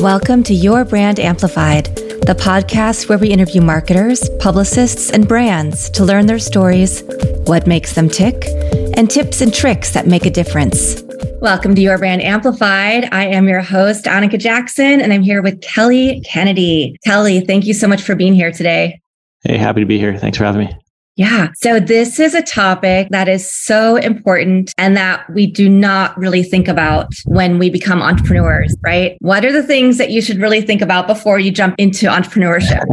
Welcome to Your Brand Amplified, the podcast where we interview marketers, publicists, and brands to learn their stories, what makes them tick, and tips and tricks that make a difference. Welcome to Your Brand Amplified. I am your host, Annika Jackson, and I'm here with Kelly Kennedy. Kelly, thank you so much for being here today. Hey, happy to be here. Thanks for having me. Yeah. So, this is a topic that is so important and that we do not really think about when we become entrepreneurs, right? What are the things that you should really think about before you jump into entrepreneurship?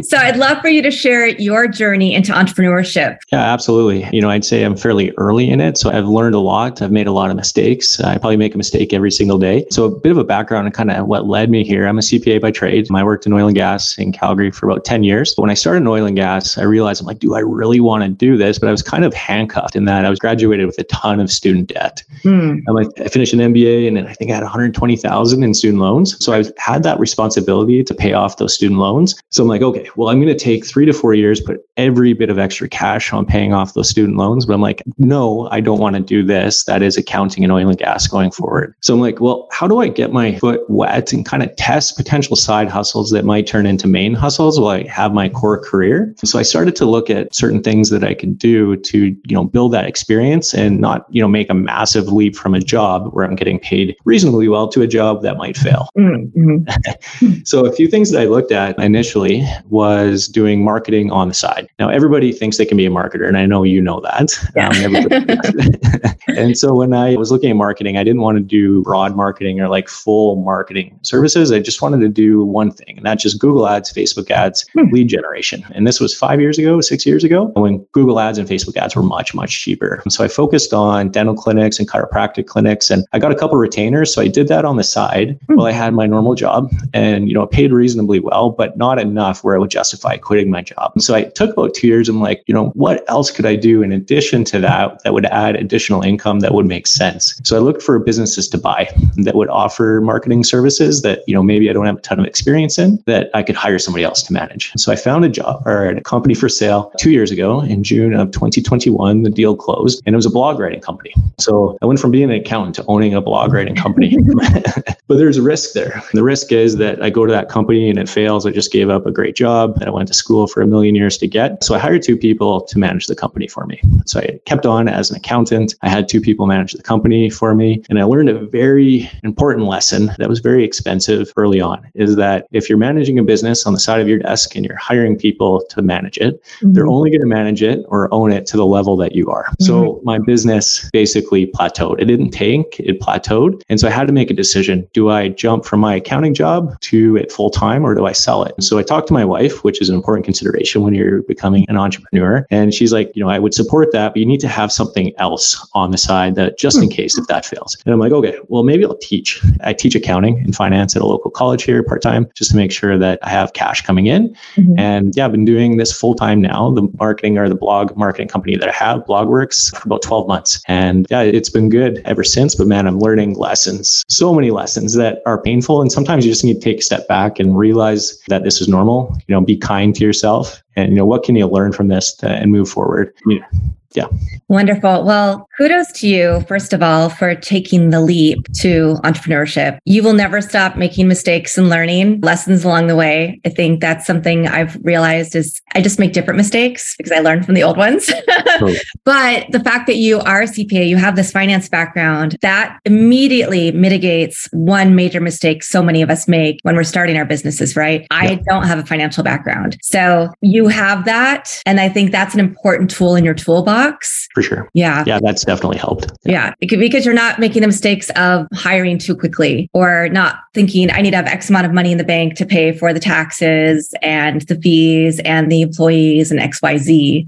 so, I'd love for you to share your journey into entrepreneurship. Yeah, absolutely. You know, I'd say I'm fairly early in it. So, I've learned a lot. I've made a lot of mistakes. I probably make a mistake every single day. So, a bit of a background and kind of what led me here. I'm a CPA by trade. I worked in oil and gas in Calgary for about 10 years. But when I started in oil and gas, I realized I'm like, do I I really want to do this, but I was kind of handcuffed in that I was graduated with a ton of student debt. Mm. I finished an MBA and I think I had 120,000 in student loans. So I had that responsibility to pay off those student loans. So I'm like, okay, well, I'm going to take three to four years, put every bit of extra cash on paying off those student loans. But I'm like, no, I don't want to do this. That is accounting and oil and gas going forward. So I'm like, well, how do I get my foot wet and kind of test potential side hustles that might turn into main hustles while I have my core career? So I started to look at certain things that I could do to, you know, build that experience and not, you know, make a massive leap from a job where I'm getting paid reasonably well to a job that might fail. Mm-hmm. so a few things that I looked at initially was doing marketing on the side. Now everybody thinks they can be a marketer, and I know you know that. Yeah. Um, and so when I was looking at marketing, I didn't want to do broad marketing or like full marketing services. I just wanted to do one thing, and that's just Google Ads, Facebook Ads, hmm. lead generation. And this was five years ago, six years years ago when Google ads and Facebook ads were much, much cheaper. So I focused on dental clinics and chiropractic clinics and I got a couple retainers. So I did that on the side mm. while I had my normal job and, you know, paid reasonably well, but not enough where I would justify quitting my job. So I took about two years. I'm like, you know, what else could I do in addition to that that would add additional income that would make sense? So I looked for businesses to buy that would offer marketing services that, you know, maybe I don't have a ton of experience in that I could hire somebody else to manage. So I found a job or a company for sale two years ago in June of 2021, the deal closed and it was a blog writing company. So I went from being an accountant to owning a blog writing company. but there's a risk there. The risk is that I go to that company and it fails. I just gave up a great job that I went to school for a million years to get. So I hired two people to manage the company for me. So I kept on as an accountant. I had two people manage the company for me. And I learned a very important lesson that was very expensive early on is that if you're managing a business on the side of your desk and you're hiring people to manage it, mm-hmm. they're only only going to manage it or own it to the level that you are. Mm-hmm. So my business basically plateaued. It didn't tank, it plateaued. And so I had to make a decision. Do I jump from my accounting job to it full time or do I sell it? And So I talked to my wife, which is an important consideration when you're becoming an entrepreneur. And she's like, you know, I would support that, but you need to have something else on the side that just in hmm. case if that fails. And I'm like, okay, well, maybe I'll teach. I teach accounting and finance at a local college here part time just to make sure that I have cash coming in. Mm-hmm. And yeah, I've been doing this full time now. The marketing or the blog marketing company that I have, Blogworks, for about 12 months. And yeah, it's been good ever since. But man, I'm learning lessons, so many lessons that are painful. And sometimes you just need to take a step back and realize that this is normal. You know, be kind to yourself. And, you know, what can you learn from this to, and move forward? You know, yeah. Wonderful. Well, kudos to you, first of all, for taking the leap to entrepreneurship. You will never stop making mistakes and learning lessons along the way. I think that's something I've realized is I just make different mistakes because I learned from the old ones. But the fact that you are a CPA, you have this finance background, that immediately mitigates one major mistake so many of us make when we're starting our businesses, right? Yeah. I don't have a financial background. So you have that. And I think that's an important tool in your toolbox. For sure. Yeah. Yeah, that's definitely helped. Yeah. yeah. Because you're not making the mistakes of hiring too quickly or not thinking I need to have X amount of money in the bank to pay for the taxes and the fees and the employees and XYZ.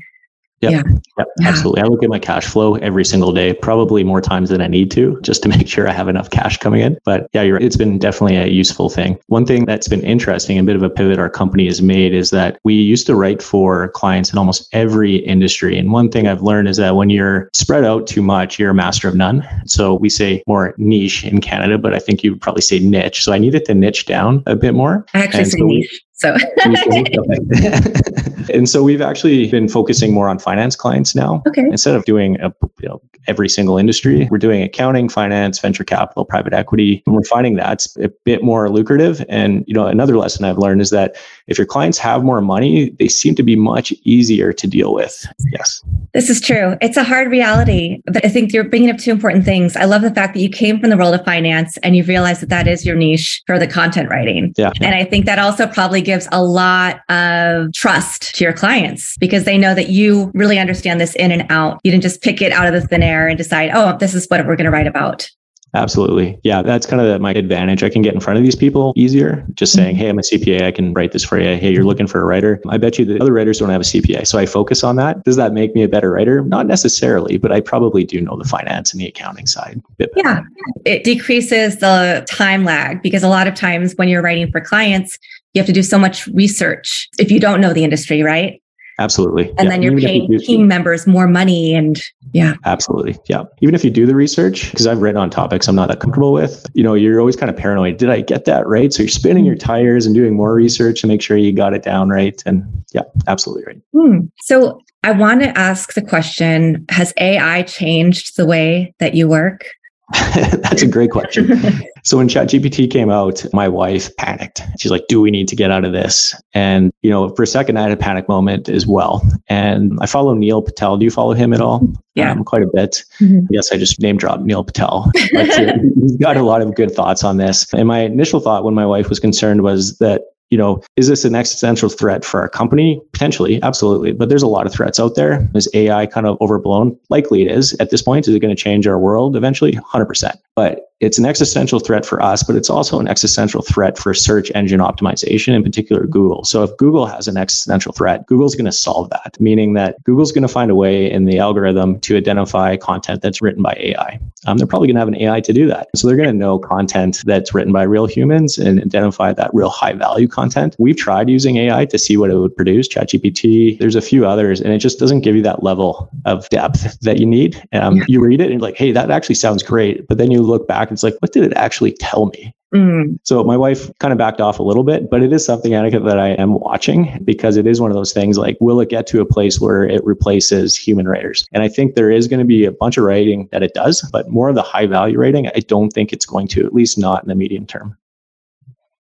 Yep. Yeah. Yep, yeah. Absolutely. I look at my cash flow every single day, probably more times than I need to, just to make sure I have enough cash coming in. But yeah, you're right. It's been definitely a useful thing. One thing that's been interesting, a bit of a pivot our company has made is that we used to write for clients in almost every industry. And one thing I've learned is that when you're spread out too much, you're a master of none. So we say more niche in Canada, but I think you would probably say niche. So I needed to niche down a bit more. I actually and say so niche. So, and so we've actually been focusing more on finance clients now. Okay. Instead of doing a, you know, every single industry, we're doing accounting, finance, venture capital, private equity. And we're finding that's a bit more lucrative. And, you know, another lesson I've learned is that if your clients have more money, they seem to be much easier to deal with. Yes. This is true. It's a hard reality, but I think you're bringing up two important things. I love the fact that you came from the world of finance and you realized that that is your niche for the content writing. Yeah. And I think that also probably gives a lot of trust to your clients because they know that you really understand this in and out. You didn't just pick it out of the thin air and decide, oh, this is what we're going to write about. Absolutely. Yeah, that's kind of my advantage. I can get in front of these people easier. Just saying, mm-hmm. hey, I'm a CPA. I can write this for you. Hey, you're looking for a writer. I bet you the other writers don't have a CPA. So I focus on that. Does that make me a better writer? Not necessarily, but I probably do know the finance and the accounting side. Yeah. It decreases the time lag because a lot of times when you're writing for clients, you have to do so much research if you don't know the industry, right? Absolutely. And yeah. then you're Even paying you team members more money and yeah. Absolutely. Yeah. Even if you do the research, because I've written on topics I'm not that comfortable with, you know, you're always kind of paranoid. Did I get that right? So you're spinning your tires and doing more research to make sure you got it down right. And yeah, absolutely right. Hmm. So I want to ask the question Has AI changed the way that you work? That's a great question. so when ChatGPT came out, my wife panicked. She's like, "Do we need to get out of this?" And you know, for a second, I had a panic moment as well. And I follow Neil Patel. Do you follow him at all? Yeah, um, quite a bit. Mm-hmm. Yes, I just name dropped Neil Patel. he's got a lot of good thoughts on this. And my initial thought when my wife was concerned was that you know, is this an existential threat for our company? Potentially, absolutely. But there's a lot of threats out there. Is AI kind of overblown? Likely it is at this point. Is it going to change our world eventually? 100%. But it's an existential threat for us, but it's also an existential threat for search engine optimization, in particular Google. So if Google has an existential threat, Google's going to solve that, meaning that Google's going to find a way in the algorithm to identify content that's written by AI. Um, they're probably going to have an AI to do that. So they're going to know content that's written by real humans and identify that real high value content. We've tried using AI to see what it would produce, ChatGPT. There's a few others, and it just doesn't give you that level of depth that you need. Um. You read it and you're like, hey, that actually sounds great. But then you look back it's like, what did it actually tell me? Mm. So my wife kind of backed off a little bit, but it is something, Annika, that I am watching because it is one of those things like, will it get to a place where it replaces human writers? And I think there is going to be a bunch of writing that it does, but more of the high value writing, I don't think it's going to, at least not in the medium term.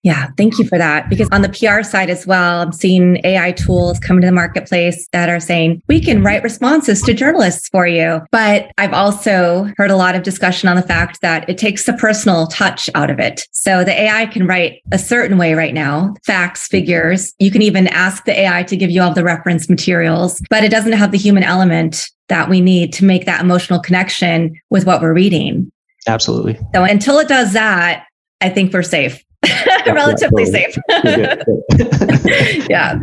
Yeah, thank you for that. Because on the PR side as well, I'm seeing AI tools come to the marketplace that are saying we can write responses to journalists for you. But I've also heard a lot of discussion on the fact that it takes the personal touch out of it. So the AI can write a certain way right now, facts, figures. You can even ask the AI to give you all the reference materials, but it doesn't have the human element that we need to make that emotional connection with what we're reading. Absolutely. So until it does that, I think we're safe. relatively safe. yeah.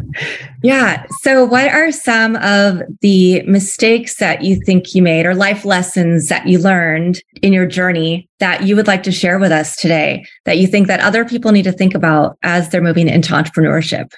Yeah. So, what are some of the mistakes that you think you made or life lessons that you learned in your journey that you would like to share with us today that you think that other people need to think about as they're moving into entrepreneurship?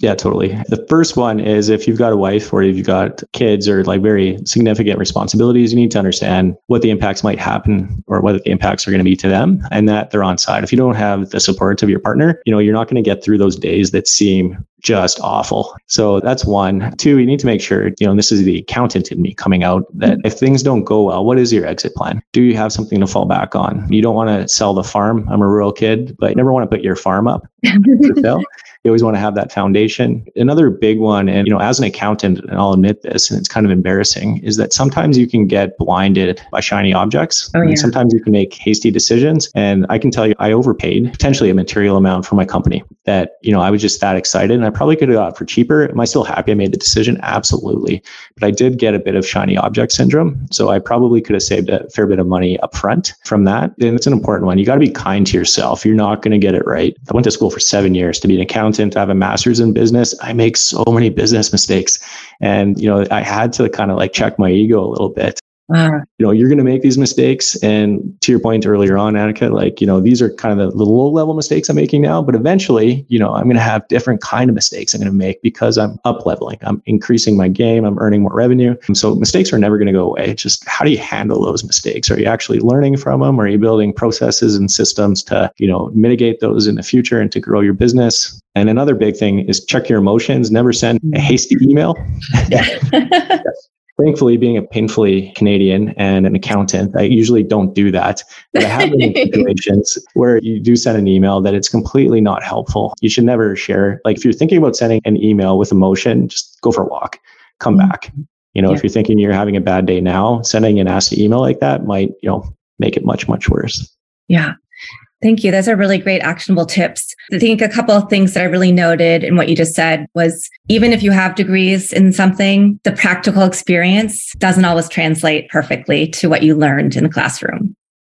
Yeah, totally. The first one is if you've got a wife or you've got kids or like very significant responsibilities, you need to understand what the impacts might happen or what the impacts are going to be to them and that they're on side. If you don't have the support of your partner, you know, you're not going to get through those days that seem just awful. So that's one. Two, you need to make sure, you know, this is the accountant in me coming out that if things don't go well, what is your exit plan? Do you have something to fall back on? You don't want to sell the farm. I'm a rural kid, but you never want to put your farm up for sale. You always want to have that foundation. Another big one, and you know, as an accountant, and I'll admit this, and it's kind of embarrassing, is that sometimes you can get blinded by shiny objects. Oh, yeah. And sometimes you can make hasty decisions. And I can tell you, I overpaid potentially a material amount for my company that, you know, I was just that excited and I probably could have got for cheaper. Am I still happy I made the decision? Absolutely. But I did get a bit of shiny object syndrome. So I probably could have saved a fair bit of money up front from that. And it's an important one. You got to be kind to yourself. You're not going to get it right. I went to school for seven years to be an accountant I have a master's in business. I make so many business mistakes. And, you know, I had to kind of like check my ego a little bit Wow. You know, you're going to make these mistakes. And to your point earlier on, Annika, like, you know, these are kind of the, the low level mistakes I'm making now, but eventually, you know, I'm going to have different kind of mistakes I'm going to make because I'm up leveling. I'm increasing my game. I'm earning more revenue. And so mistakes are never going to go away. It's just how do you handle those mistakes? Are you actually learning from them? Are you building processes and systems to, you know, mitigate those in the future and to grow your business? And another big thing is check your emotions. Never send a mm. hasty email. Thankfully, being a painfully Canadian and an accountant, I usually don't do that. But I have been in situations where you do send an email that it's completely not helpful. You should never share. Like if you're thinking about sending an email with emotion, just go for a walk, come mm-hmm. back. You know, yeah. if you're thinking you're having a bad day now, sending an nasty email like that might, you know, make it much, much worse. Yeah. Thank you. Those are really great actionable tips. I think a couple of things that I really noted in what you just said was even if you have degrees in something, the practical experience doesn't always translate perfectly to what you learned in the classroom.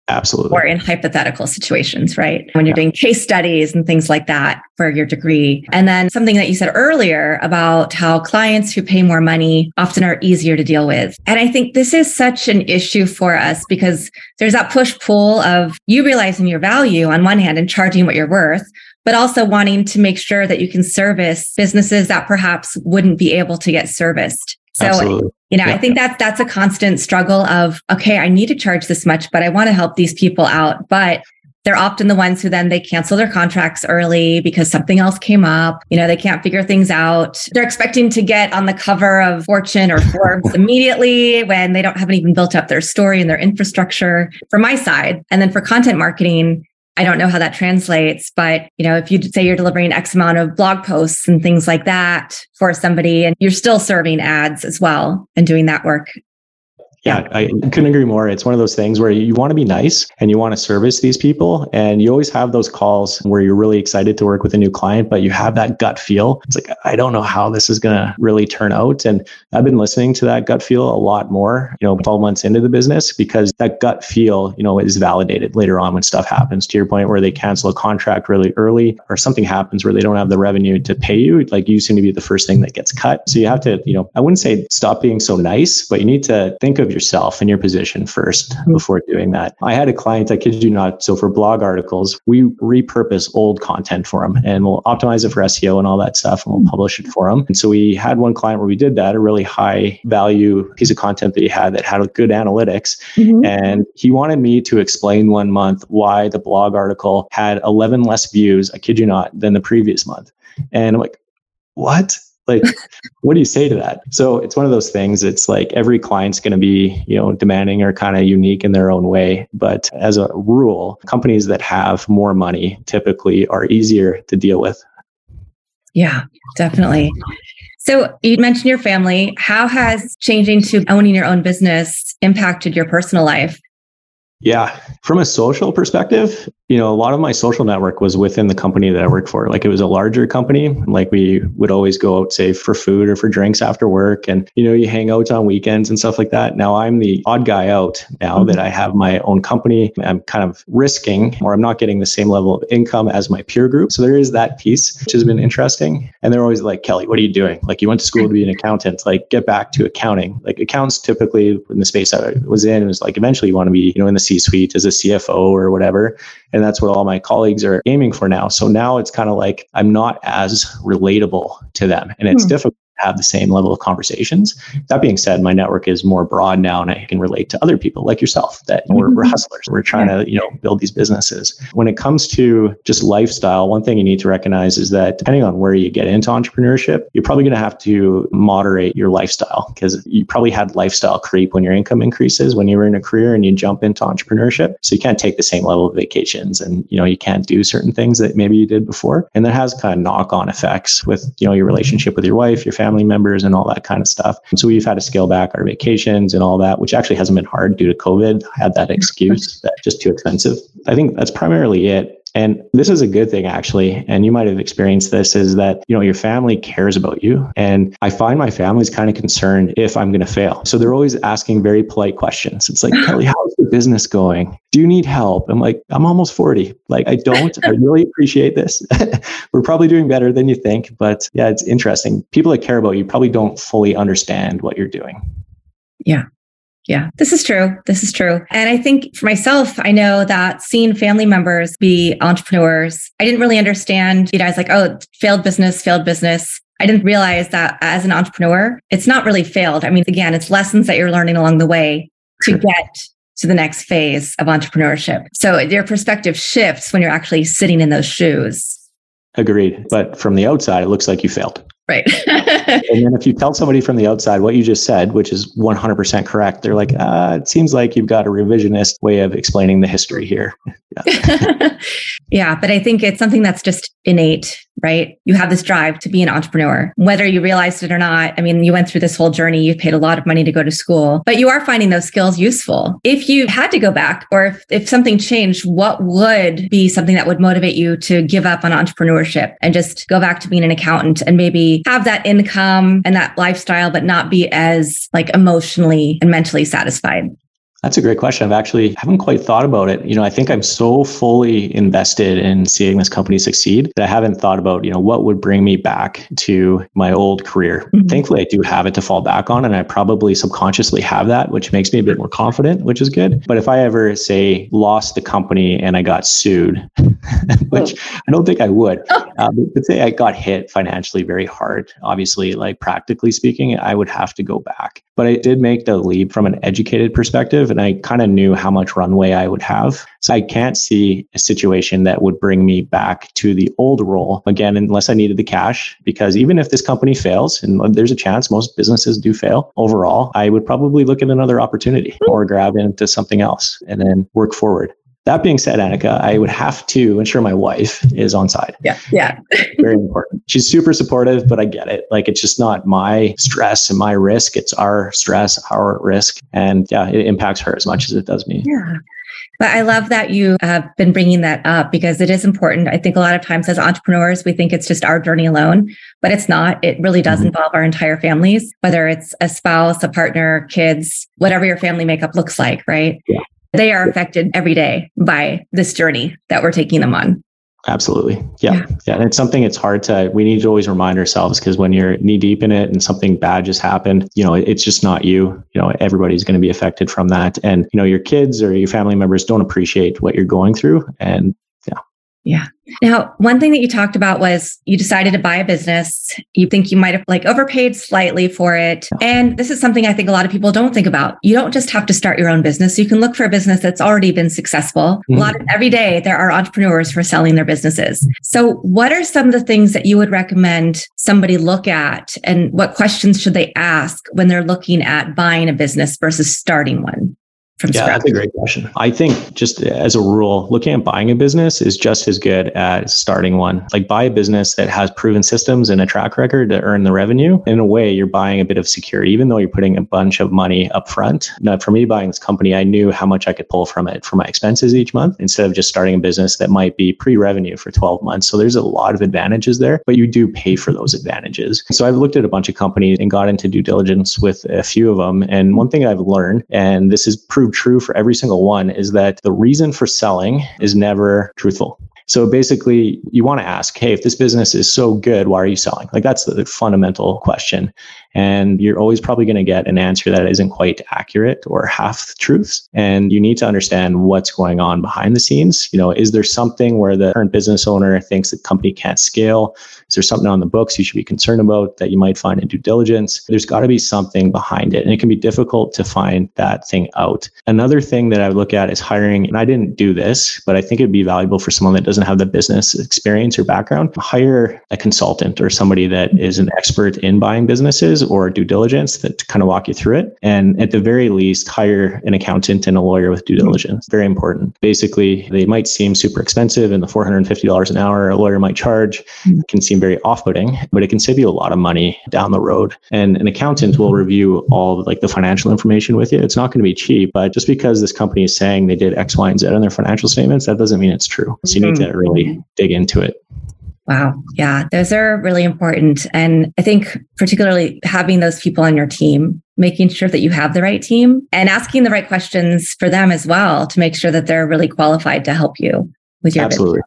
Absolutely. Or in hypothetical situations, right? When you're doing case studies and things like that for your degree. And then something that you said earlier about how clients who pay more money often are easier to deal with. And I think this is such an issue for us because there's that push pull of you realizing your value on one hand and charging what you're worth, but also wanting to make sure that you can service businesses that perhaps wouldn't be able to get serviced. So Absolutely. You know, yeah. I think that's that's a constant struggle of okay, I need to charge this much, but I want to help these people out. But they're often the ones who then they cancel their contracts early because something else came up. You know, they can't figure things out. They're expecting to get on the cover of Fortune or Forbes immediately when they don't haven't even built up their story and their infrastructure for my side. And then for content marketing, I don't know how that translates, but you know, if you say you're delivering X amount of blog posts and things like that for somebody and you're still serving ads as well and doing that work, yeah, I couldn't agree more. It's one of those things where you want to be nice and you want to service these people. And you always have those calls where you're really excited to work with a new client, but you have that gut feel. It's like, I don't know how this is going to really turn out. And I've been listening to that gut feel a lot more, you know, 12 months into the business because that gut feel, you know, is validated later on when stuff happens to your point where they cancel a contract really early or something happens where they don't have the revenue to pay you. Like you seem to be the first thing that gets cut. So you have to, you know, I wouldn't say stop being so nice, but you need to think of yourself and your position 1st mm-hmm. before doing that. I had a client, I kid you not. So for blog articles, we repurpose old content for them and we'll optimize it for SEO and all that stuff and we'll mm-hmm. publish it for them. And so we had one client where we did that, a really high value piece of content that he had that had good analytics. Mm-hmm. And he wanted me to explain one month why the blog article had 11 less views, I kid you not, than the previous month. And I'm like, what? Like what do you say to that? So it's one of those things it's like every client's going to be you know demanding or kind of unique in their own way but as a rule companies that have more money typically are easier to deal with. Yeah definitely. So you mentioned your family. How has changing to owning your own business impacted your personal life? Yeah. From a social perspective, you know, a lot of my social network was within the company that I worked for. Like it was a larger company. Like we would always go out, say, for food or for drinks after work. And, you know, you hang out on weekends and stuff like that. Now I'm the odd guy out now mm-hmm. that I have my own company. I'm kind of risking or I'm not getting the same level of income as my peer group. So there is that piece, which has been interesting. And they're always like, Kelly, what are you doing? Like you went to school to be an accountant, like get back to accounting. Like accounts typically in the space I was in, it was like eventually you want to be, you know, in the C suite as a CFO or whatever. And that's what all my colleagues are aiming for now. So now it's kind of like I'm not as relatable to them. And it's hmm. difficult have the same level of conversations. That being said, my network is more broad now and I can relate to other people like yourself that we're, we're mm-hmm. hustlers. We're trying yeah. to, you know, build these businesses. When it comes to just lifestyle, one thing you need to recognize is that depending on where you get into entrepreneurship, you're probably going to have to moderate your lifestyle because you probably had lifestyle creep when your income increases when you were in a career and you jump into entrepreneurship. So you can't take the same level of vacations and, you know, you can't do certain things that maybe you did before. And that has kind of knock on effects with, you know, your relationship with your wife, your family family members and all that kind of stuff. And so we've had to scale back our vacations and all that, which actually hasn't been hard due to COVID. I had that excuse that just too expensive. I think that's primarily it. And this is a good thing, actually. And you might have experienced this is that, you know, your family cares about you. And I find my family's kind of concerned if I'm going to fail. So they're always asking very polite questions. It's like, Kelly, how's the business going? Do you need help? I'm like, I'm almost 40. Like, I don't. I really appreciate this. We're probably doing better than you think. But yeah, it's interesting. People that care about you probably don't fully understand what you're doing. Yeah. Yeah, this is true. This is true. And I think for myself, I know that seeing family members be entrepreneurs, I didn't really understand, you know, I was like, oh, failed business, failed business. I didn't realize that as an entrepreneur, it's not really failed. I mean, again, it's lessons that you're learning along the way to get to the next phase of entrepreneurship. So your perspective shifts when you're actually sitting in those shoes. Agreed. But from the outside, it looks like you failed. Right. and then if you tell somebody from the outside what you just said, which is 100% correct, they're like, uh, it seems like you've got a revisionist way of explaining the history here. Yeah. yeah. But I think it's something that's just innate, right? You have this drive to be an entrepreneur, whether you realized it or not. I mean, you went through this whole journey, you've paid a lot of money to go to school, but you are finding those skills useful. If you had to go back or if, if something changed, what would be something that would motivate you to give up on entrepreneurship and just go back to being an accountant and maybe have that income and that lifestyle, but not be as like emotionally and mentally satisfied? That's a great question. I've actually haven't quite thought about it. You know, I think I'm so fully invested in seeing this company succeed that I haven't thought about, you know, what would bring me back to my old career. Mm-hmm. Thankfully, I do have it to fall back on, and I probably subconsciously have that, which makes me a bit more confident, which is good. But if I ever say lost the company and I got sued, which I don't think I would, uh, but say I got hit financially very hard, obviously, like practically speaking, I would have to go back. But I did make the leap from an educated perspective, and I kind of knew how much runway I would have. So I can't see a situation that would bring me back to the old role again, unless I needed the cash. Because even if this company fails, and there's a chance most businesses do fail overall, I would probably look at another opportunity hmm. or grab into something else and then work forward. That being said, Annika, I would have to ensure my wife is on side. Yeah. Yeah. Very important. She's super supportive, but I get it. Like it's just not my stress and my risk. It's our stress, our risk. And yeah, it impacts her as much as it does me. Yeah. But I love that you have been bringing that up because it is important. I think a lot of times as entrepreneurs, we think it's just our journey alone, but it's not. It really does mm-hmm. involve our entire families, whether it's a spouse, a partner, kids, whatever your family makeup looks like, right? Yeah they are affected every day by this journey that we're taking them on. Absolutely. Yeah. yeah. yeah. And it's something it's hard to, we need to always remind ourselves because when you're knee deep in it and something bad just happened, you know, it's just not you. You know, everybody's going to be affected from that. And, you know, your kids or your family members don't appreciate what you're going through. And yeah. Now, one thing that you talked about was you decided to buy a business. You think you might have like overpaid slightly for it. And this is something I think a lot of people don't think about. You don't just have to start your own business. You can look for a business that's already been successful. Mm-hmm. A lot of every day there are entrepreneurs for selling their businesses. So what are some of the things that you would recommend somebody look at and what questions should they ask when they're looking at buying a business versus starting one? From yeah, scratch? That's a great question. I think just as a rule, looking at buying a business is just as good as starting one. Like buy a business that has proven systems and a track record to earn the revenue. In a way, you're buying a bit of security, even though you're putting a bunch of money up front. Now, for me buying this company, I knew how much I could pull from it for my expenses each month instead of just starting a business that might be pre-revenue for 12 months. So there's a lot of advantages there, but you do pay for those advantages. So I've looked at a bunch of companies and got into due diligence with a few of them. And one thing I've learned, and this is proved true for every single one is that the reason for selling is never truthful. So basically, you want to ask, hey, if this business is so good, why are you selling? Like that's the fundamental question. And you're always probably going to get an answer that isn't quite accurate or half truths. And you need to understand what's going on behind the scenes. You know, is there something where the current business owner thinks the company can't scale? Is there something on the books you should be concerned about that you might find in due diligence? There's got to be something behind it. And it can be difficult to find that thing out. Another thing that I would look at is hiring, and I didn't do this, but I think it'd be valuable for someone that doesn't have the business experience or background. Hire a consultant or somebody that is an expert in buying businesses or due diligence that kind of walk you through it. And at the very least, hire an accountant and a lawyer with due diligence. Very important. Basically, they might seem super expensive and the $450 an hour a lawyer might charge mm-hmm. can seem very off-putting, but it can save you a lot of money down the road. And an accountant will review all like the financial information with you. It's not going to be cheap, but just because this company is saying they did X, Y, and Z on their financial statements, that doesn't mean it's true. So you need to mm-hmm. really dig into it. Wow. Yeah, those are really important. And I think, particularly having those people on your team, making sure that you have the right team and asking the right questions for them as well to make sure that they're really qualified to help you with your Absolutely. Business.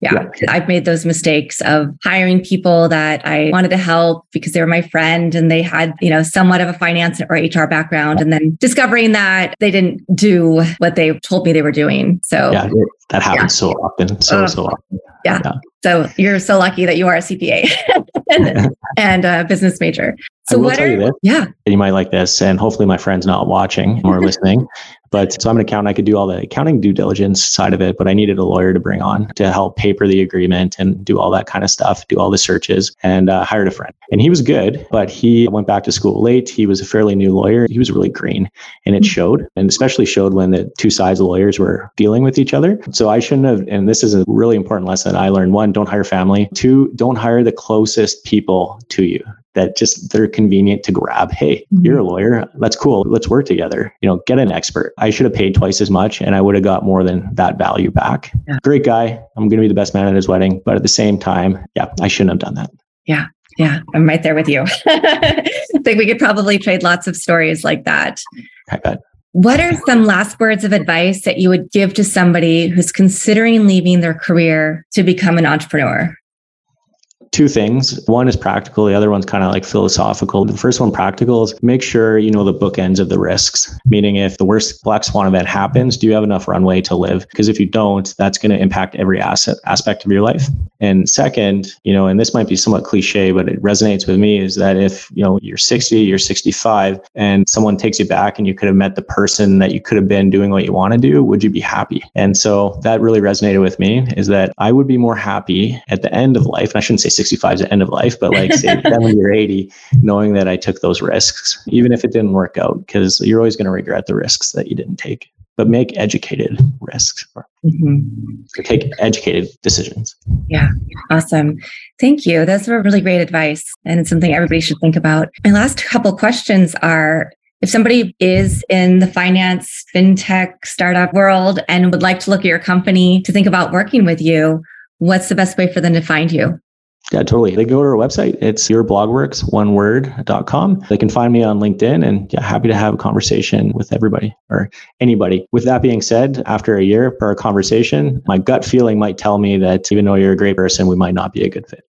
Yeah. yeah. I've made those mistakes of hiring people that I wanted to help because they were my friend and they had, you know, somewhat of a finance or HR background and then discovering that they didn't do what they told me they were doing. So yeah, that happens yeah. so often. So, uh, so often. Yeah. yeah. So you're so lucky that you are a CPA and, and a business major. So what are, yeah. You might like this and hopefully my friend's not watching or listening. But so I'm an accountant. I could do all the accounting due diligence side of it, but I needed a lawyer to bring on to help paper the agreement and do all that kind of stuff, do all the searches, and uh, hired a friend. And he was good, but he went back to school late. He was a fairly new lawyer. He was really green, and it hmm. showed, and especially showed when the two sides of lawyers were dealing with each other. So I shouldn't have. And this is a really important lesson I learned. One, don't hire family. Two, don't hire the closest people to you that just they're convenient to grab. Hey, mm-hmm. you're a lawyer. That's cool. Let's work together. You know, get an expert. I should have paid twice as much and I would have got more than that value back. Yeah. Great guy. I'm going to be the best man at his wedding. But at the same time, yeah, I shouldn't have done that. Yeah. Yeah. I'm right there with you. I think we could probably trade lots of stories like that. I bet. What are some last words of advice that you would give to somebody who's considering leaving their career to become an entrepreneur? Two things. One is practical, the other one's kind of like philosophical. The first one, practical, is make sure you know the bookends of the risks. Meaning, if the worst black swan event happens, do you have enough runway to live? Because if you don't, that's going to impact every asset aspect of your life. And second, you know, and this might be somewhat cliche, but it resonates with me is that if you know you're 60, you're 65, and someone takes you back and you could have met the person that you could have been doing what you want to do, would you be happy? And so that really resonated with me is that I would be more happy at the end of life. And I shouldn't say 65 is the end of life, but like say 70 or 80, knowing that I took those risks, even if it didn't work out, because you're always going to regret the risks that you didn't take. But make educated risks or, mm-hmm. or take educated decisions. Yeah, awesome. Thank you. Those were really great advice. And it's something everybody should think about. My last couple questions are if somebody is in the finance, fintech, startup world and would like to look at your company to think about working with you, what's the best way for them to find you? Yeah, totally. They go to our website. It's yourblogworks, one word.com. They can find me on LinkedIn and yeah, happy to have a conversation with everybody or anybody. With that being said, after a year for our conversation, my gut feeling might tell me that even though you're a great person, we might not be a good fit.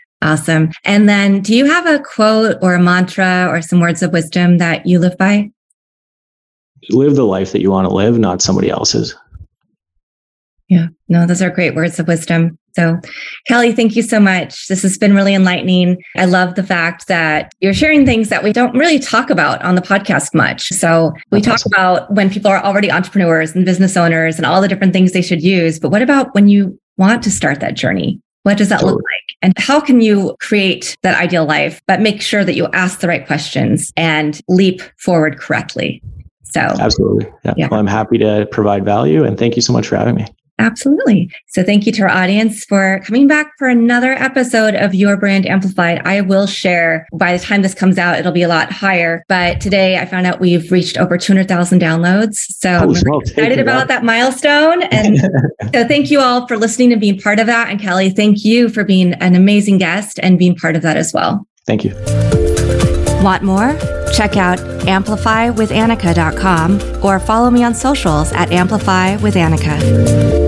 awesome. And then do you have a quote or a mantra or some words of wisdom that you live by? Live the life that you want to live, not somebody else's. Yeah, no, those are great words of wisdom. So, Kelly, thank you so much. This has been really enlightening. I love the fact that you're sharing things that we don't really talk about on the podcast much. So, we talk about when people are already entrepreneurs and business owners and all the different things they should use. But what about when you want to start that journey? What does that totally. look like? And how can you create that ideal life, but make sure that you ask the right questions and leap forward correctly? So, absolutely. Yeah. yeah. Well, I'm happy to provide value and thank you so much for having me. Absolutely. So thank you to our audience for coming back for another episode of Your Brand Amplified. I will share by the time this comes out, it'll be a lot higher. But today I found out we've reached over 200,000 downloads. So oh, I'm really excited about that milestone. And so thank you all for listening and being part of that. And Kelly, thank you for being an amazing guest and being part of that as well. Thank you. Want more? Check out amplifywithannika.com or follow me on socials at amplifywithannika.